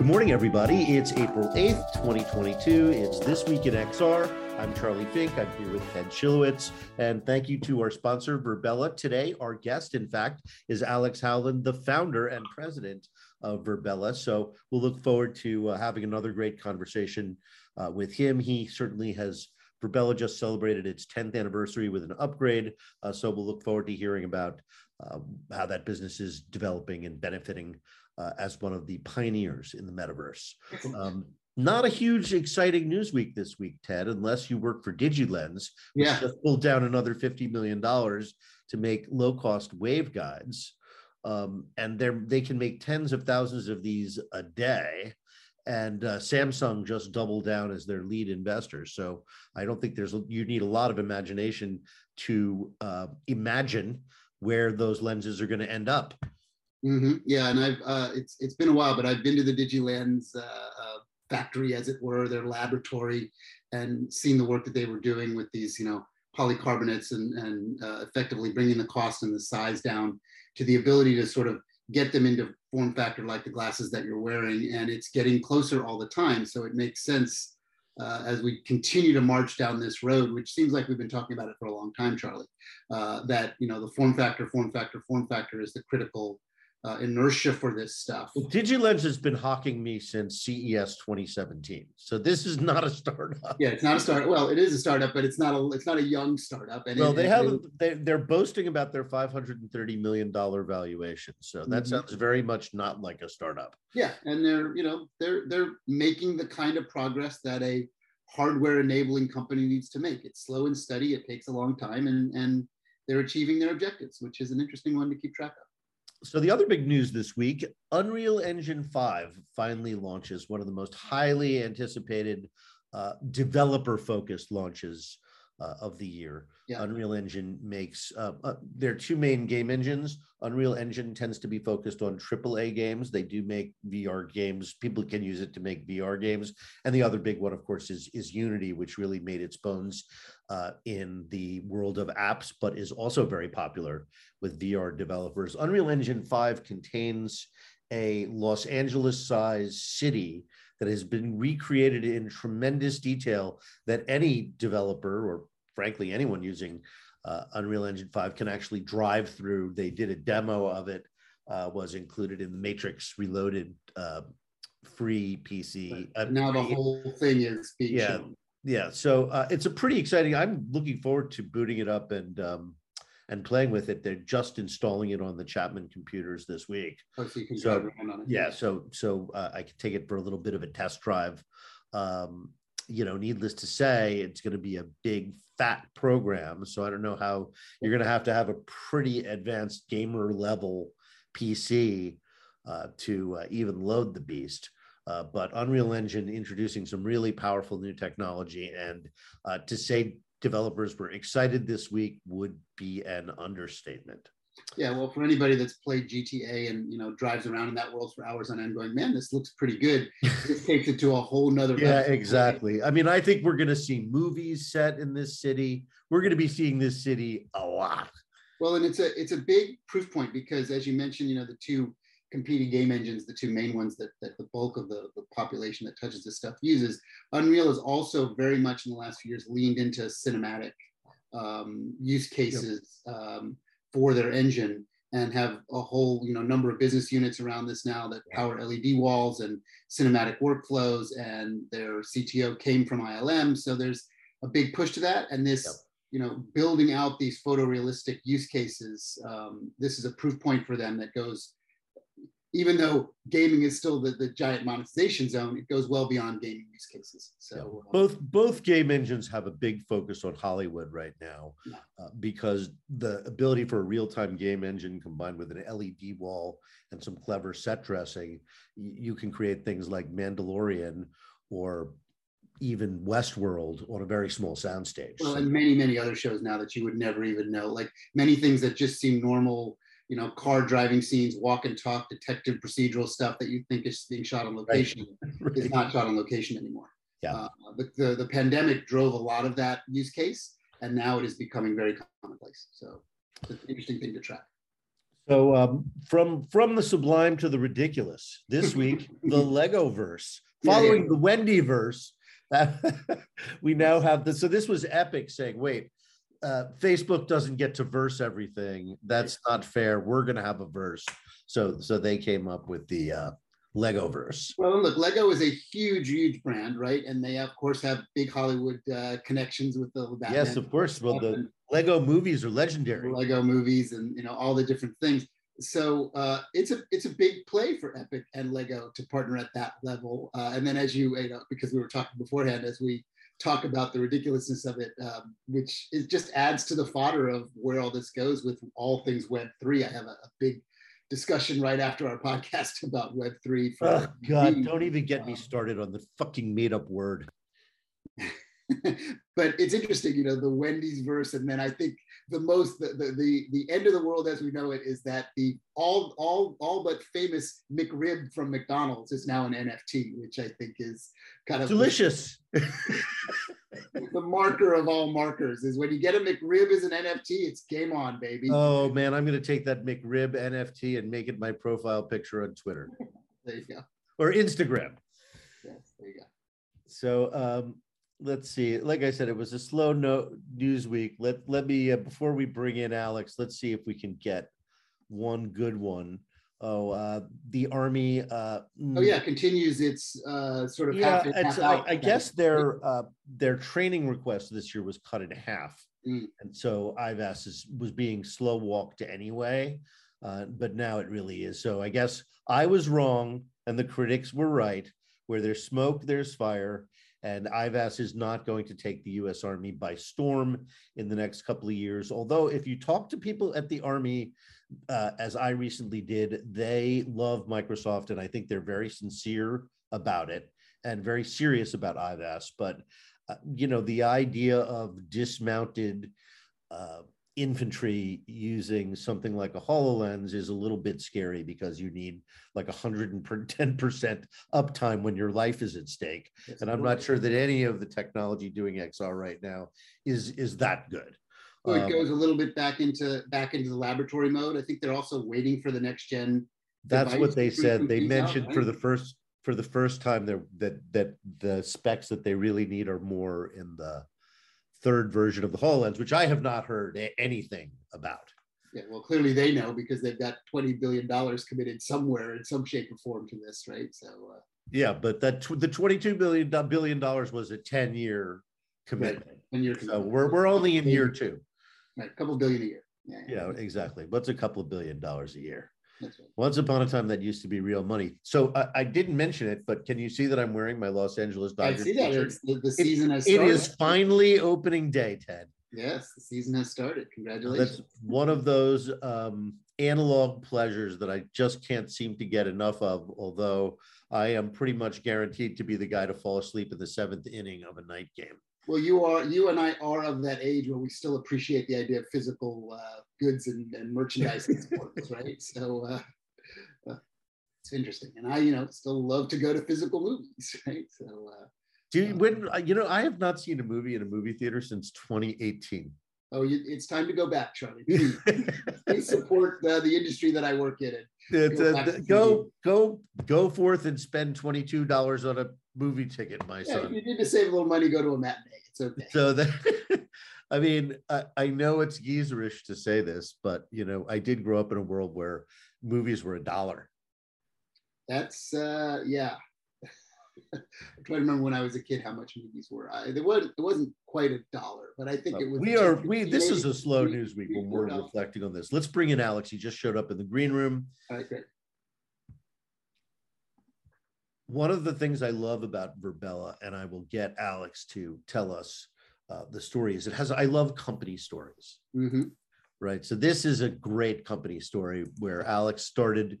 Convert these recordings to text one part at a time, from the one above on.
Good morning, everybody. It's April 8th, 2022. It's This Week in XR. I'm Charlie Fink. I'm here with Ted Schilowitz. And thank you to our sponsor, Virbela. Today, our guest, in fact, is Alex Howland, the founder and president of Virbela. So we'll look forward to uh, having another great conversation uh, with him. He certainly has. Virbela just celebrated its 10th anniversary with an upgrade. Uh, so we'll look forward to hearing about uh, how that business is developing and benefiting uh, as one of the pioneers in the metaverse. Um, not a huge exciting news week this week, Ted, unless you work for DigiLens, which yeah. just pulled down another $50 million to make low cost waveguides. Um, and they can make tens of thousands of these a day. And uh, Samsung just doubled down as their lead investor. So I don't think there's you need a lot of imagination to uh, imagine where those lenses are going to end up. Mm-hmm. Yeah, and I've uh, it's it's been a while, but I've been to the DigiLens uh, uh, factory, as it were, their laboratory, and seen the work that they were doing with these, you know, polycarbonates and and uh, effectively bringing the cost and the size down to the ability to sort of get them into form factor like the glasses that you're wearing, and it's getting closer all the time. So it makes sense uh, as we continue to march down this road, which seems like we've been talking about it for a long time, Charlie. Uh, that you know the form factor, form factor, form factor is the critical uh, inertia for this stuff. Well, DigiLens has been hawking me since CES 2017, so this is not a startup. Yeah, it's not a startup. Well, it is a startup, but it's not a it's not a young startup. And well, it, they have they, they're boasting about their 530 million dollar valuation, so that mm-hmm. sounds very much not like a startup. Yeah, and they're you know they're they're making the kind of progress that a hardware enabling company needs to make. It's slow and steady. It takes a long time, and and they're achieving their objectives, which is an interesting one to keep track of. So the other big news this week, Unreal Engine 5 finally launches one of the most highly anticipated uh, developer focused launches uh, of the year. Yeah. Unreal Engine makes uh, uh, there are two main game engines. Unreal Engine tends to be focused on AAA games. They do make VR games. People can use it to make VR games. And the other big one, of course, is is Unity, which really made its bones uh, in the world of apps, but is also very popular with VR developers. Unreal Engine Five contains a Los Angeles sized city that has been recreated in tremendous detail that any developer or frankly anyone using uh, Unreal Engine 5 can actually drive through. They did a demo of it, uh, was included in the Matrix Reloaded uh, free PC. Now the whole thing is yeah, yeah. So uh, it's a pretty exciting. I'm looking forward to booting it up and um, and playing with it. They're just installing it on the Chapman computers this week. Oh, so, so yeah, so so uh, I can take it for a little bit of a test drive. Um, you know, needless to say, it's going to be a big fat program. So I don't know how you're going to have to have a pretty advanced gamer level PC uh, to uh, even load the beast. Uh, but Unreal Engine introducing some really powerful new technology, and uh, to say developers were excited this week would be an understatement. Yeah, well, for anybody that's played GTA and you know drives around in that world for hours on end, going, man, this looks pretty good. this takes it to a whole nother. yeah, level. exactly. I mean, I think we're going to see movies set in this city. We're going to be seeing this city a lot. Well, and it's a it's a big proof point because, as you mentioned, you know the two competing game engines, the two main ones that, that the bulk of the, the population that touches this stuff uses. Unreal has also very much in the last few years leaned into cinematic um, use cases yep. um, for their engine and have a whole you know number of business units around this now that power LED walls and cinematic workflows and their CTO came from ILM so there's a big push to that. And this yep. you know building out these photorealistic use cases um, this is a proof point for them that goes even though gaming is still the, the giant monetization zone, it goes well beyond gaming use cases. So yeah. Uh, both both game engines have a big focus on Hollywood right now, yeah. uh, because the ability for a real time game engine combined with an LED wall and some clever set dressing, you can create things like Mandalorian or even Westworld on a very small soundstage. Well, and many many other shows now that you would never even know, like many things that just seem normal you know, car driving scenes, walk and talk, detective procedural stuff that you think is being shot on location right. is not shot on location anymore. Yeah. Uh, but the, the pandemic drove a lot of that use case, and now it is becoming very commonplace. So it's an interesting thing to track. So um, from from the sublime to the ridiculous, this week the Lego verse, following the Wendy verse, we now have the. So this was epic, saying, "Wait, uh, Facebook doesn't get to verse everything. That's not fair. We're going to have a verse." So so they came up with the uh, Lego verse. Well, look, Lego is a huge, huge brand, right? And they of course have big Hollywood uh, connections with the Batman. Yes, of course. Well, the Lego movies are legendary. Lego movies, and you know all the different things. So uh, it's a it's a big play for Epic and Lego to partner at that level. Uh, and then as you, you know, because we were talking beforehand, as we talk about the ridiculousness of it, um, which it just adds to the fodder of where all this goes with all things Web three. I have a, a big discussion right after our podcast about Web three. Oh God! Don't even get me um, started on the fucking made up word. but it's interesting, you know, the Wendy's verse, and then I think the most the, the, the the end of the world as we know it is that the all all all but famous McRib from McDonald's is now an NFT, which I think is kind of delicious. The, the marker of all markers is when you get a McRib as an NFT, it's game on, baby. Oh man, I'm gonna take that McRib NFT and make it my profile picture on Twitter. there you go. Or Instagram. Yes, there you go. So um let's see. Like I said, it was a slow no news week. Let let me uh, before we bring in Alex, let's see if we can get one good one. Oh, uh, the army. Uh, oh yeah, continues its uh, sort of. Yeah, half, half I, I, guess their uh, their training request this year was cut in half, mm. and so IVAS is, was being slow walked anyway, uh, but now it really is. So I guess I was wrong, and the critics were right. Where there's smoke, there's fire and IVAS is not going to take the US Army by storm in the next couple of years. Although, if you talk to people at the Army, uh, as I recently did, they love Microsoft, and I think they're very sincere about it and very serious about IVAS. But, uh, you know, the idea of dismounted uh, infantry using something like a HoloLens is a little bit scary because you need like 110% uptime when your life is at stake. That's and I'm not sure that any of the technology doing XR right now is is that good. So it um, goes a little bit back into back into the laboratory mode. I think they're also waiting for the next gen. That's what they said. They mentioned out, right? for the first for the first time there that that the specs that they really need are more in the third version of the HoloLens, which I have not heard anything about. Yeah, well, clearly they know because they've got twenty billion dollars committed somewhere in some shape or form to this, right? So. Uh, yeah, but that the twenty-two billion billion dollars was a ten-year commitment. Right. Commitment. So we're we're only in year two. Right, a couple billion a year. Yeah, yeah. yeah exactly. What's a couple of billion dollars a year? Once upon a time, that used to be real money. So I, I, didn't mention it, but can you see that I'm wearing my Los Angeles Dodgers? I see that. The, the, season it, has started. It is finally opening day, Ted. Yes, the season has started. Congratulations. That's one of those um, analog pleasures that I just can't seem to get enough of, although I am pretty much guaranteed to be the guy to fall asleep in the seventh inning of a night game. Well, you are you and I are of that age where we still appreciate the idea of physical uh, goods and, and merchandise sports, right? So uh, uh, it's interesting, and I, you know, still love to go to physical movies, right? So. Uh, do you, when uh, you know I have not seen a movie in a movie theater since 2018. Oh, it's time to go back, Charlie. Please, please support the, the industry that I work in. Go, go, go, go forth and spend twenty two dollars on a movie ticket, my yeah, son. You need to save a little money, go to a matinee. It's okay. So that, I mean, I, I know it's geezerish to say this, but you know, I did grow up in a world where movies were a dollar. That's uh, yeah. I'm trying to remember when I was a kid how much movies were. I, there was it wasn't quite a dollar, but I think it was. We are we. This is a slow news week when we're reflecting on this. Let's bring in Alex. He just showed up in the green room. All right, great one of the things I love about Virbela, and I will get Alex to tell us uh, the story, is it has, I love company stories. Mm-hmm. Right. So this is a great company story where Alex started.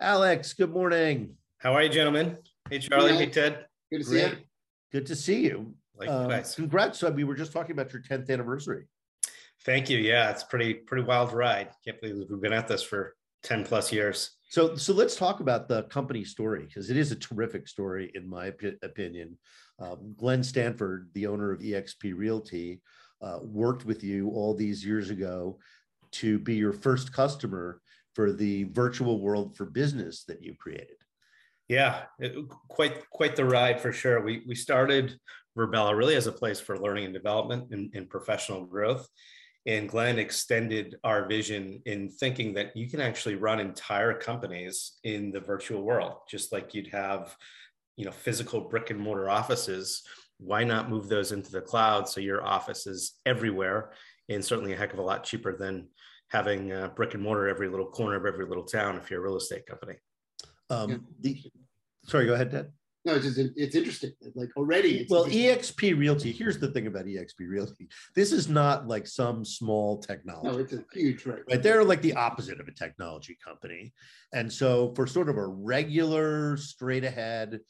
Alex, good morning. How are you, gentlemen? Hey, Charlie. Hey, Ted. Good to great. see you. Good to see you. Likewise. Um, congrats. So we were just talking about your 10th anniversary. Thank you. Yeah, it's pretty, pretty wild ride. Can't believe we've been at this for 10 plus years. So, so let's talk about the company story because it is a terrific story, in my opinion. Um, Glenn Sanford, the owner of eXp Realty, uh, worked with you all these years ago to be your first customer for the virtual world for business that you created. Yeah, it, quite quite the ride for sure. We we started Virbela really as a place for learning and development and, and professional growth. And Glenn extended our vision in thinking that you can actually run entire companies in the virtual world, just like you'd have, you know, physical brick and mortar offices. Why not move those into the cloud so your office is everywhere and certainly a heck of a lot cheaper than having uh, brick and mortar every little corner of every little town if you're a real estate company. Um, yeah. the, sorry, go ahead, Ted. No, it's just it's interesting. Like already. well, EXP Realty. Here's the thing about EXP Realty. This is not like some small technology. No, it's a huge right. Right, they're like the opposite of a technology company, and so for sort of a regular, straight ahead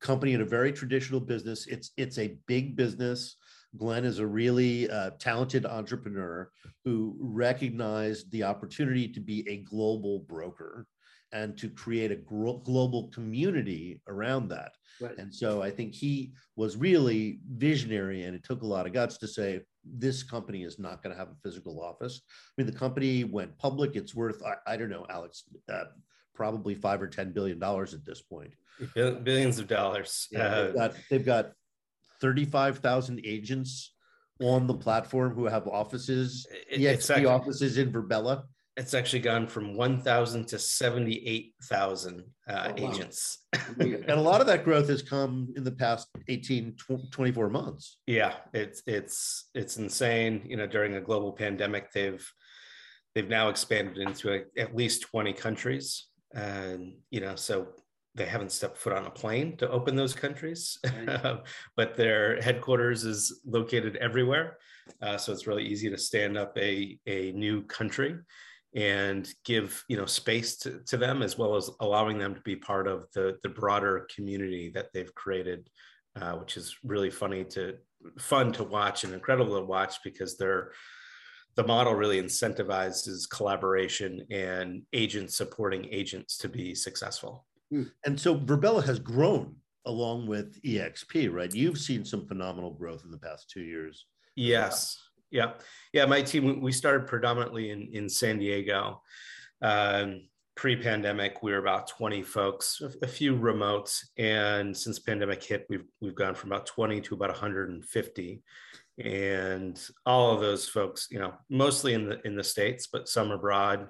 company in a very traditional business, it's it's a big business. Glenn is a really uh, talented entrepreneur who recognized the opportunity to be a global broker and to create a gro- global community around that. Right. And so I think he was really visionary, and it took a lot of guts to say this company is not going to have a physical office. I mean, the company went public; it's worth I, I don't know, Alex, uh, probably five or ten billion dollars at this point. Billions of dollars. Yeah, uh, they've got, they've got thirty-five thousand agents on the platform who have offices, EXP offices in Virbela it's actually gone from 1,000 to 78,000 uh, oh, wow. agents. and a lot of that growth has come in the past 18, 24 months. Yeah, it's it's it's insane. You know, during a global pandemic, they've they've now expanded into a, at least 20 countries, and you know, so they haven't stepped foot on a plane to open those countries, right. but their headquarters is located everywhere. Uh, so it's really easy to stand up a a new country and give you know space to, to them as well as allowing them to be part of the the broader community that they've created uh, which is really funny to fun to watch and incredible to watch because they're the model really incentivizes collaboration and agents supporting agents to be successful. Hmm. and so Virbela has grown along with exp right? You've seen some phenomenal growth in the past two years. Yes yeah, yeah. My team we started predominantly in in San Diego. Um, pre-pandemic, we were about 20 folks, a, few remotes, and since pandemic hit, we've we've gone from about 20 to about 150 and all of those folks you know mostly in the in the states but some abroad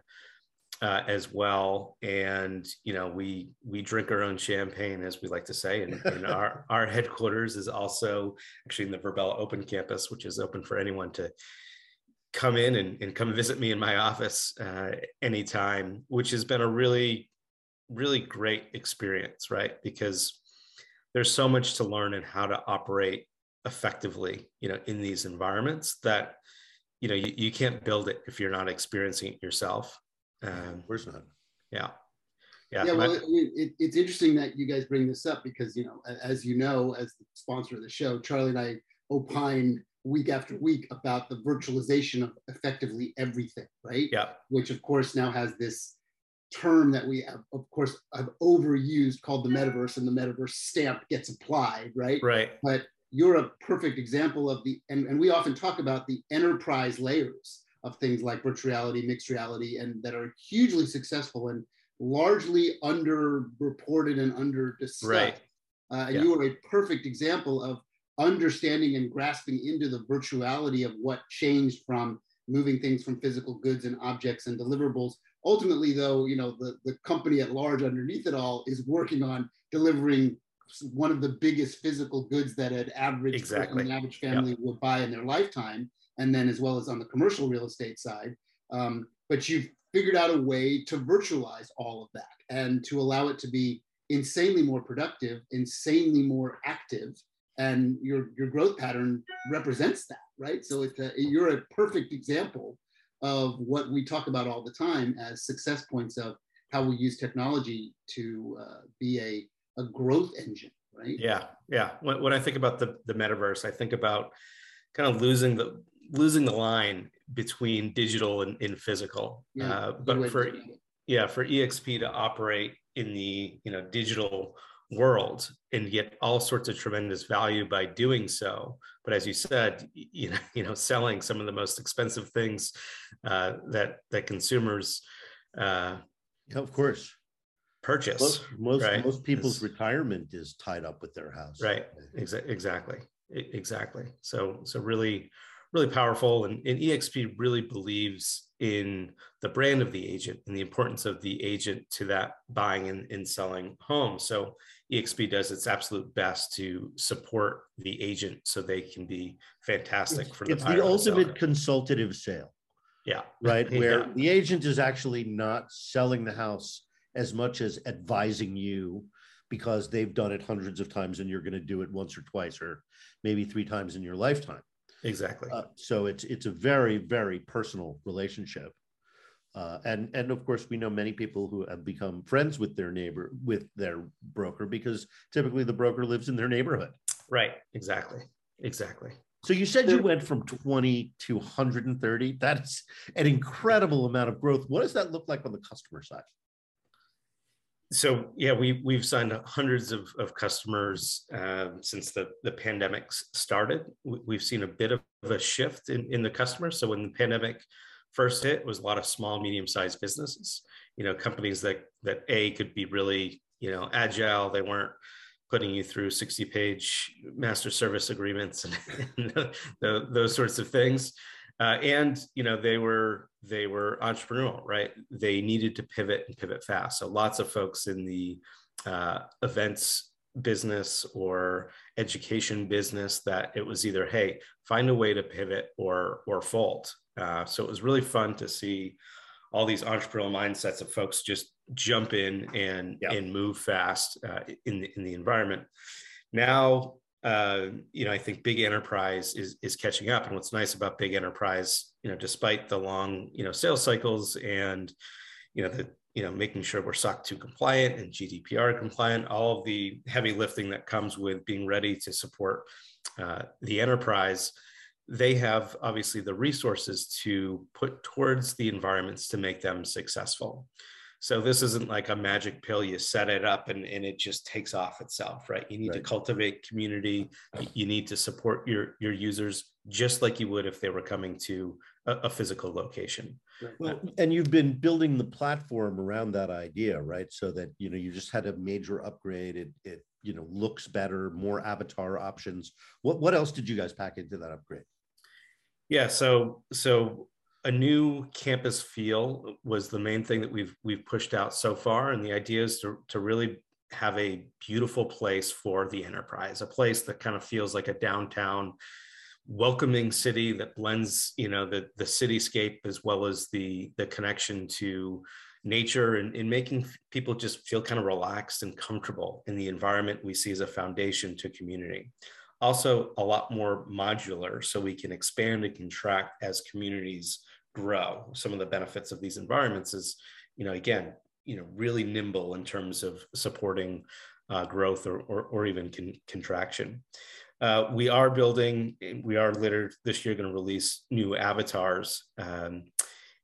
uh, as well. And you know, we we drink our own champagne, as we like to say, and, and our our headquarters is also actually in the Virbela Open Campus, which is open for anyone to come in and, and come visit me in my office uh, anytime, which has been a really really great experience, right? Because there's so much to learn and how to operate effectively, you know, in these environments that you know you, you can't build it if you're not experiencing it yourself um, Where's not? Yeah. Yeah, yeah well, it, it's interesting that you guys bring this up because, you know, as you know, as the sponsor of the show, Charlie and I opine week after week about the virtualization of effectively everything, right? Yeah. Which, of course, now has this term that we have, of course, have overused called the metaverse, and the metaverse stamp gets applied, right? Right. But you're a perfect example of the, and, and we often talk about the enterprise layers of things like virtual reality, mixed reality, and that are hugely successful and largely underreported and under discussed. Right. Uh, and yeah. you are a perfect example of understanding and grasping into the virtuality of what changed from moving things from physical goods and objects and deliverables. Ultimately, though, you know, the, the company at large underneath it all is working on delivering one of the biggest physical goods that an average exactly. an average family yep. would buy in their lifetime and then as well as on the commercial real estate side. Um, but you've figured out a way to virtualize all of that and to allow it to be insanely more productive, insanely more active, and your your growth pattern represents that, right? So it's a, you're a perfect example of what we talk about all the time as success points of how we use technology to uh, be a, a growth engine, right? Yeah, yeah. When, when I think about the the metaverse, I think about kind of losing the losing the line between digital and, and physical. Yeah, uh, but for yeah, for EXP to operate in the you know digital world and get all sorts of tremendous value by doing so. But as you said, you know, you know, selling some of the most expensive things uh, that that consumers uh, of course purchase. Most most, right? most people's It's- retirement is tied up with their house. Right. Exa- exactly. Exactly. So so really really powerful and, and exp really believes in the brand of the agent and the importance of the agent to that buying and, and selling homes so exp does its absolute best to support the agent so they can be fantastic for the It's buyer the the seller. ultimate consultative sale, yeah right? Where Yeah. the agent is actually not selling the house as much as advising you because they've done it hundreds of times and you're going to do it once or twice or maybe three times in your lifetime. Exactly Uh, so it's it's a very very personal relationship, uh, and and of course we know many people who have become friends with their neighbor with their broker because typically the broker lives in their neighborhood. right exactly exactly So you said you went from 20 to 130. That's an incredible amount of growth. What does that look like on the customer side? So yeah we we've signed hundreds of, of customers um, since the the pandemic started. We- we've seen a bit of a shift in, in the customers. So when the pandemic first hit it was a lot of small medium sized businesses you know companies that that a could be really you know agile. They weren't putting you through 60 page master service agreements and, and those sorts of things uh, and you know they were they were entrepreneurial right? They needed to pivot and pivot fast. So lots of folks in the uh, events business or education business that it was either hey find a way to pivot or or fold. Uh, so it was really fun to see all these entrepreneurial mindsets of folks just jump in and Yeah. and move fast uh, in the, in the environment. Now uh, you know, I think big enterprise is is catching up. And what's nice about big enterprise, you know, despite the long, you know, sales cycles and, you know, the you know, making sure we're SOC 2 compliant and GDPR compliant, all of the heavy lifting that comes with being ready to support uh, the enterprise, they have obviously the resources to put towards the environments to make them successful. So this isn't like a magic pill. You set it up and, and it just takes off itself, right? You need to cultivate community. You- You need to support your, your users just like you would if they were coming to a, a physical location. Uh, well, and you've been building the platform around that idea, right? So that you know you just had a major upgrade. It it you know looks better, more avatar options. What what else did you guys pack into that upgrade? Yeah, so so a new campus feel was the main thing that we've we've pushed out so far, and the idea is to to really have a beautiful place for the enterprise, a place that kind of feels like a downtown, welcoming city that blends, you know, the the cityscape as well as the the connection to nature and in making people just feel kind of relaxed and comfortable in the environment we see as a foundation to community also a lot more modular so we can expand and contract as communities grow. Some of the benefits of these environments is you know again you know really nimble in terms of supporting uh, growth or, or, or even con- contraction. Uh, we are building we are later this year going to release new avatars um,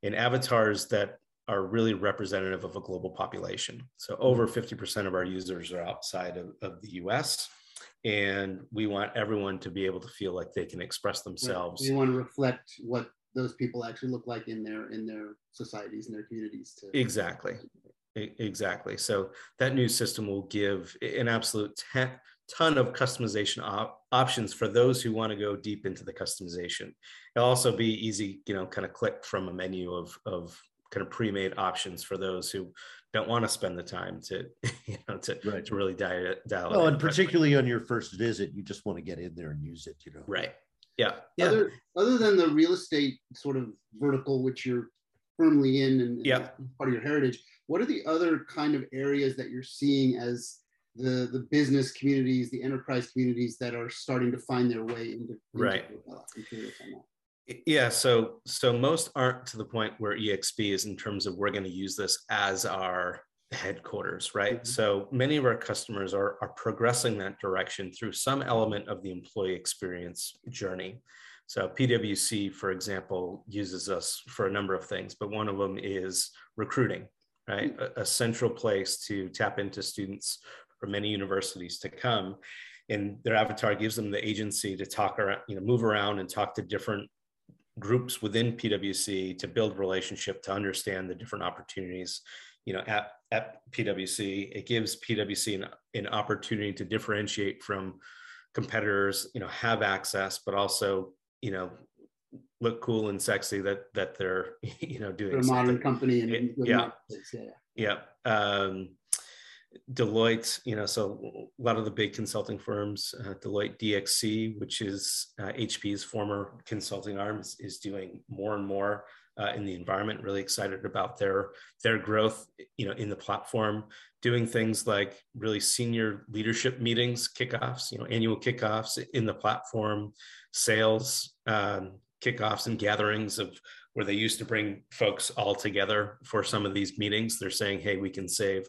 and avatars that are really representative of a global population. So over 50% of our users are outside of, of the us and we want everyone to be able to feel like they can express themselves We want to reflect what those people actually look like in their in their societies and their communities. To exactly. Exactly. So that new system will give an absolute te- ton of customization op- options for those who want to go deep into the customization. It'll also be easy you know kind of click from a menu of of kind of pre-made options for those who don't want to spend the time to you know to, Right. to really dial, dial it Oh, in. and But- particularly on your first visit, you just want to get in there and use it. You know, right yeah yeah Other, other than the real estate sort of vertical, which you're firmly in and, and Yeah. part of your heritage, what are the other kind of areas that you're seeing as the, the business communities, the enterprise communities that are starting to find their way into, into Right. Virbela? I'm curious on that. Yeah, so so most aren't to the point where EXP is in terms of we're going to use this as our headquarters, right? Mhm. So many of our customers are are progressing that direction through some element of the employee experience journey. So PwC, for example, uses us for a number of things, but one of them is recruiting, right? A, a central place to tap into students from many universities to come and their avatar gives them the agency to talk around, you know, move around and talk to different groups within PwC to build relationship to understand the different opportunities you know at, at PwC. It gives PwC an, an opportunity to differentiate from competitors, you know, have access, but also, you know, look cool and sexy that that they're you know doing they're a modern company and it, yeah. yeah yeah um, Deloitte, you know, so a lot of the big consulting firms, uh, Deloitte DXC, which is uh, HP's former consulting arm, is, is doing more and more uh, in the environment. Really excited about their their growth, you know, in the platform, doing things like really senior leadership meetings, kickoffs, you know, annual kickoffs in the platform, sales um, kickoffs and gatherings of where they used to bring folks all together for some of these meetings. They're saying, hey, we can save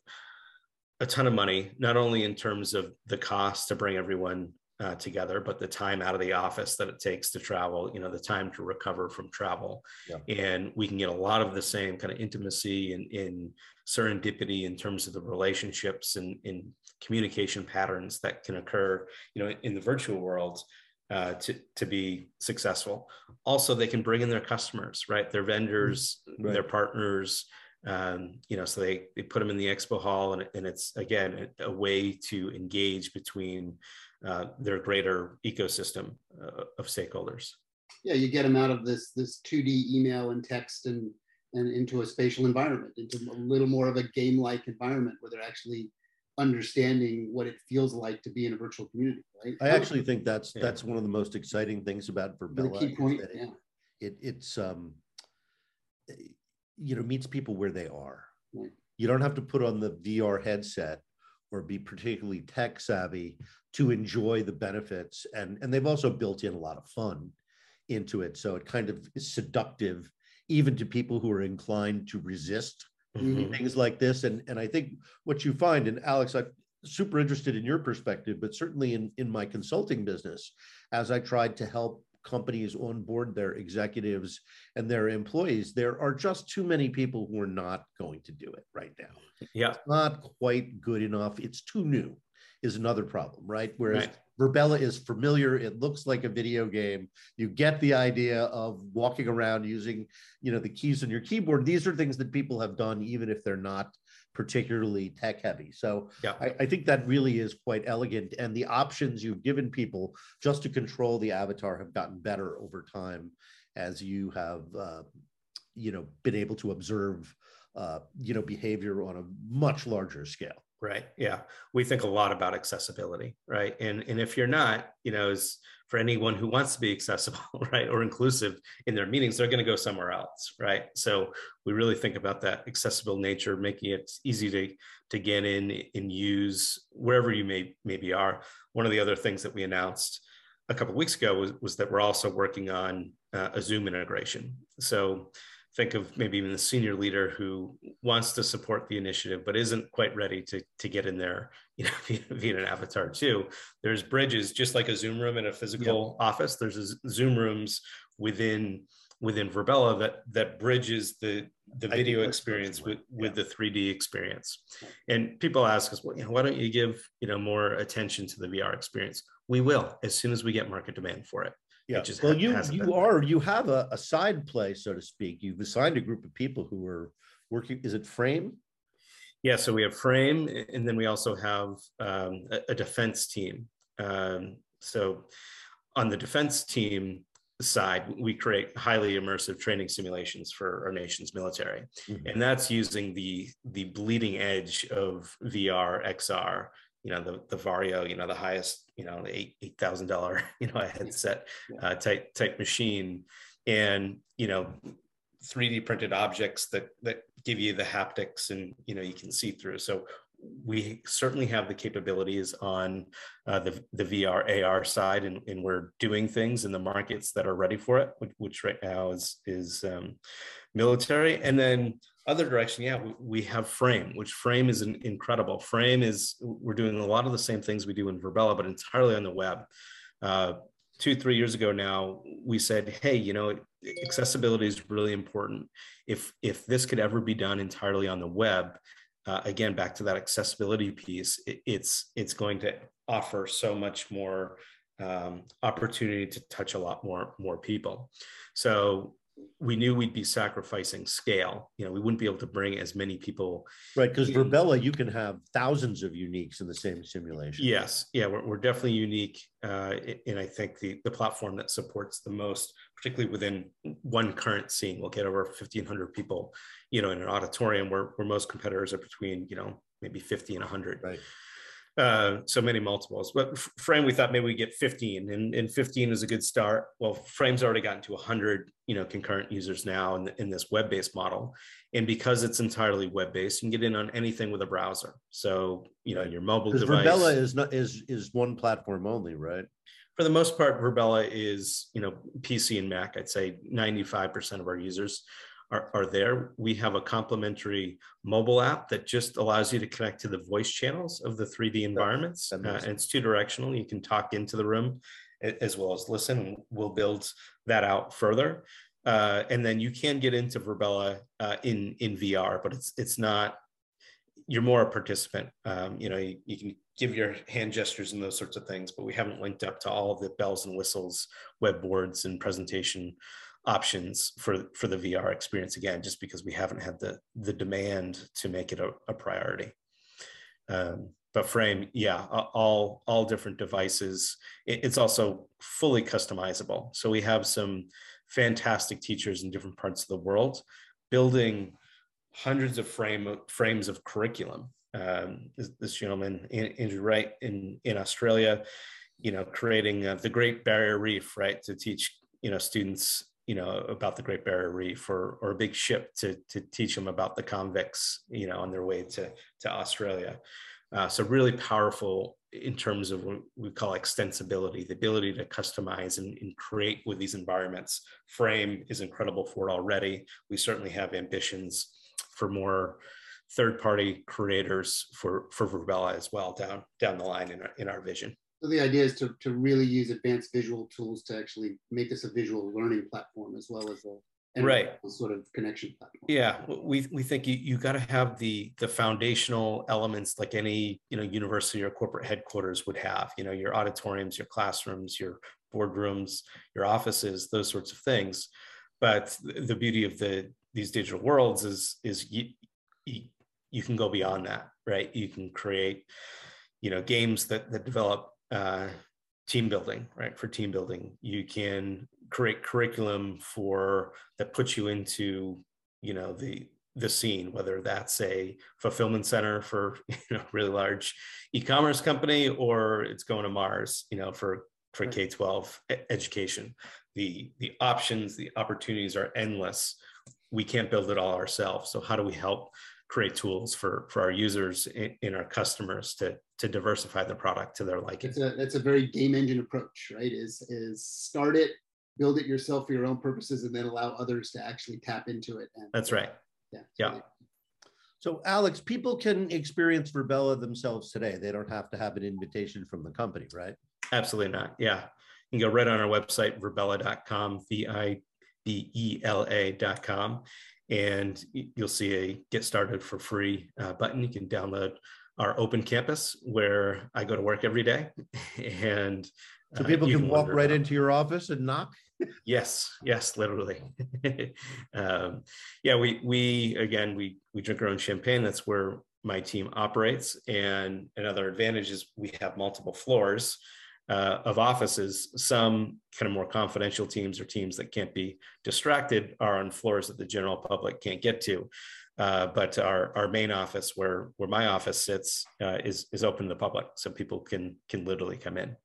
a ton of money, not only in terms of the cost to bring everyone uh, together, but the time out of the office that it takes to travel, you know, the time to recover from travel. Yeah. And we can get a lot of the same kind of intimacy and in serendipity in terms of the relationships and in communication patterns that can occur, you know, in the virtual world uh, to, to be successful. Also, they can bring in their customers, right? Their vendors, right. their partners, um, you know, so they, they put them in the expo hall and, and it's, again, a, a way to engage between uh, their greater ecosystem uh, of stakeholders. Yeah, you get them out of this this 2D email and text and and into a spatial environment, into a little more of a game-like environment where they're actually understanding what it feels like to be in a virtual community. Right? I actually think that's yeah. that's one of the most exciting things about Virbela. The key point, it, yeah. It, it's um, you know meets people where they are. Right. You don't have to put on the VR headset or be particularly tech savvy to enjoy the benefits and and they've also built in a lot of fun into it so it kind of is seductive even to people who are inclined to resist mm-hmm. things like this and and i think what you find and alex i'm super interested in your perspective but certainly in in my consulting business as i tried to help companies onboard their executives and their employees there are just too many people who are not going to do it right now yeah it's not quite good enough it's too new is another problem, right? Whereas right. Virbela is familiar, it looks like a video game. You get the idea of walking around using, you know, the keys on your keyboard. These are things that people have done even if they're not particularly tech heavy. So yeah. I, I, think that really is quite elegant. And the options you've given people just to control the avatar have gotten better over time as you have, uh, you know, been able to observe, uh, you know, behavior on a much larger scale right yeah. We think a lot about accessibility right? And and if you're not you know is for anyone who wants to be accessible right or inclusive in their meetings they're going to go somewhere else right? So we really think about that accessible nature making it easy to to get in and use wherever you may maybe are. One of the other things that we announced a couple weeks ago was, was that we're also working on uh, a zoom integration. So think of maybe even the senior leader who wants to support the initiative but isn't quite ready to, to get in there you know via, via an avatar too there's bridges just like a zoom room in a physical yep. office there's a zoom rooms within within virbela that that bridges the the video experience with with the 3D experience. And people ask us, well, you know, why don't you give you know more attention to the VR experience? We will as soon as we get market demand for it. Yeah. well, ha- you you are you have a, a side play, so to speak. You've assigned a group of people who are working. Is it Frame? Yeah. So we have Frame, and then we also have um, a, a, defense team. Um, so on the defense team side, we create highly immersive training simulations for our nation's military, mm-hmm. and that's using the the bleeding edge of VR, XR, you know the the Varjo, you know the highest, you know eight eight thousand dollar, you know a headset uh, type type machine, and you know 3D printed objects that that give you the haptics and you know you can see through. So we certainly have the capabilities on uh, the, the VR AR side, and, and, we're doing things in the markets that are ready for it, which, which right now is is um, military. And then other direction, yeah, we, have Frame, which Frame is an incredible. Frame is we're doing a lot of the same things we do in virbela but entirely on the web. Uh, two three years ago now, we said, hey, you know, accessibility is really important. If if this could ever be done entirely on the web, uh, again back to that accessibility piece it, it's it's going to offer so much more um, opportunity to touch a lot more more people. So we knew we'd be sacrificing scale. You know, we wouldn't be able to bring as many people. Right, because Virbela, you can have thousands of uniques in the same simulation. Yes, yeah, we're, we're definitely unique, uh, and I think the the platform that supports the most, particularly within one current scene, we'll get over 1,500 people. You know, in an auditorium where where most competitors are between you know maybe 50 and 100. Right. Uh, so many multiples. But Frame, we thought maybe we get 15, and, and 15 is a good start. Well, Frame's already gotten to 100, you know, concurrent users now in, in this web-based model, and because it's entirely web-based, you can get in on anything with a browser. So you know, your mobile device. Virbela is not is is one platform only, right? For the most part, Virbela is you know PC and Mac. I'd say 95% of our users are, are there. We have a complementary mobile app that just allows you to connect to the voice channels of the 3D environments. Uh, and it's two directional. You can talk into the room as well as listen. We'll build that out further. Uh, and then you can get into Virbela uh, in in VR, but it's it's not. You're more a participant. Um, you know, you, you, can give your hand gestures and those sorts of things, but we haven't linked up to all of the bells and whistles, web boards, and presentation options for for the VR experience again, just because we haven't had the the demand to make it a, a priority. Um, but frame, yeah, all all different devices. it's also fully customizable. So we have some fantastic teachers in different parts of the world building hundreds of frame frames of curriculum. Um, this, this, gentleman, Andrew Wright, in in Australia, you know, creating uh, the Great Barrier Reef, right, to teach you know students you know about the Great Barrier Reef or or a big ship to to teach them about the convicts you know on their way to to Australia. Uh, so really powerful in terms of what we call extensibility, the ability to customize and, and, create with these environments. Frame is incredible for it already. We certainly have ambitions for more third-party creators for for Virbela as well down down the line in our, in our vision. So the idea is to, to really use advanced visual tools to actually make this a visual learning platform as well as a right sort of connection platform. Yeah, we we think you you got to have the the foundational elements like any you know university or corporate headquarters would have. You know your auditoriums, your classrooms, your boardrooms, your offices, those sorts of things. But the beauty of the these digital worlds is is you, you, you can go beyond that, right? You can create you know games that that develop uh, team building, right? For team building, you can create curriculum for that puts you into, you know, the the scene, whether that's a fulfillment center for you know really large e-commerce company or it's going to Mars, you know, for for K twelve education. The the options, the opportunities are endless. We can't build it all ourselves. So how do we help create tools for for our users and, our customers to to diversify the product to their liking. That's a that's a very game engine approach, right? Is is start it, build it yourself for your own purposes, and then allow others to actually tap into it. And, that's right. Yeah. Yeah. So, Alex, people can experience Virbela themselves today. They don't have to have an invitation from the company, right? Absolutely not. Yeah. You can go right on our website, virbela.com, V I B E L A.com, and you'll see a get started for free uh, button. You can download our open campus where I go to work every day. and so uh, people uh, can, can walk right into your office and knock. yes, yes, literally. um, yeah, we we again we we drink our own champagne. That's where my team operates. And another advantage is we have multiple floors uh, of offices. Some kind of more confidential teams or teams that can't be distracted are on floors that the general public can't get to. Uh, but our, our main office, where where my office sits, uh, is is open to the public, so people can can literally come in.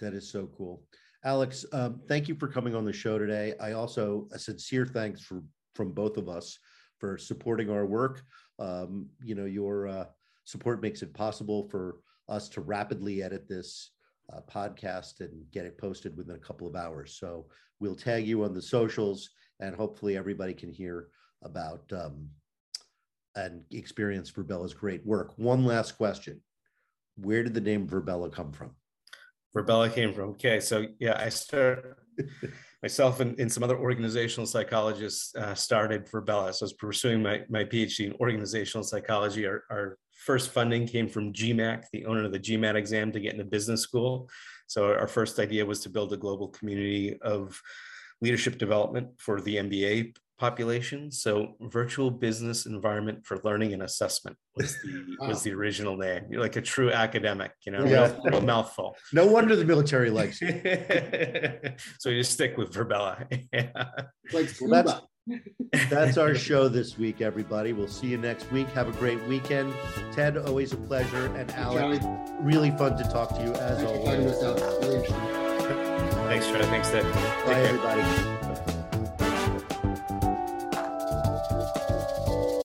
That is so cool, Alex. Um, thank you for coming on the show today. I also a sincere thanks for from both of us for supporting our work. Um, you know, your uh, support makes it possible for us to rapidly edit this uh, podcast and get it posted within a couple of hours. So we'll tag you on the socials, and hopefully everybody can hear about um, and experience Virbela's great work. One last question: Where did the name Virbela come from? Virbela came from. Okay, so yeah, I started myself and, and some other organizational psychologists uh, started Virbela. So I was pursuing my, my PhD in organizational psychology. Our, our first funding came from GMAC, the owner of the GMAT exam to get into business school. So our first idea was to build a global community of leadership development for the MBA population. So virtual business environment for learning and assessment was the wow. was the original name. You're like a true academic, you know, yeah. real, mouthful. No wonder the military likes you. so you just stick with Virbela. yeah. Like well, that's, that's our show this week, everybody. We'll see you next week. Have a great weekend. Ted, always a pleasure. And Alec, really fun to talk to you as Thanks always. Thanks, Charlie. Thanks, Ted. Bye, everybody.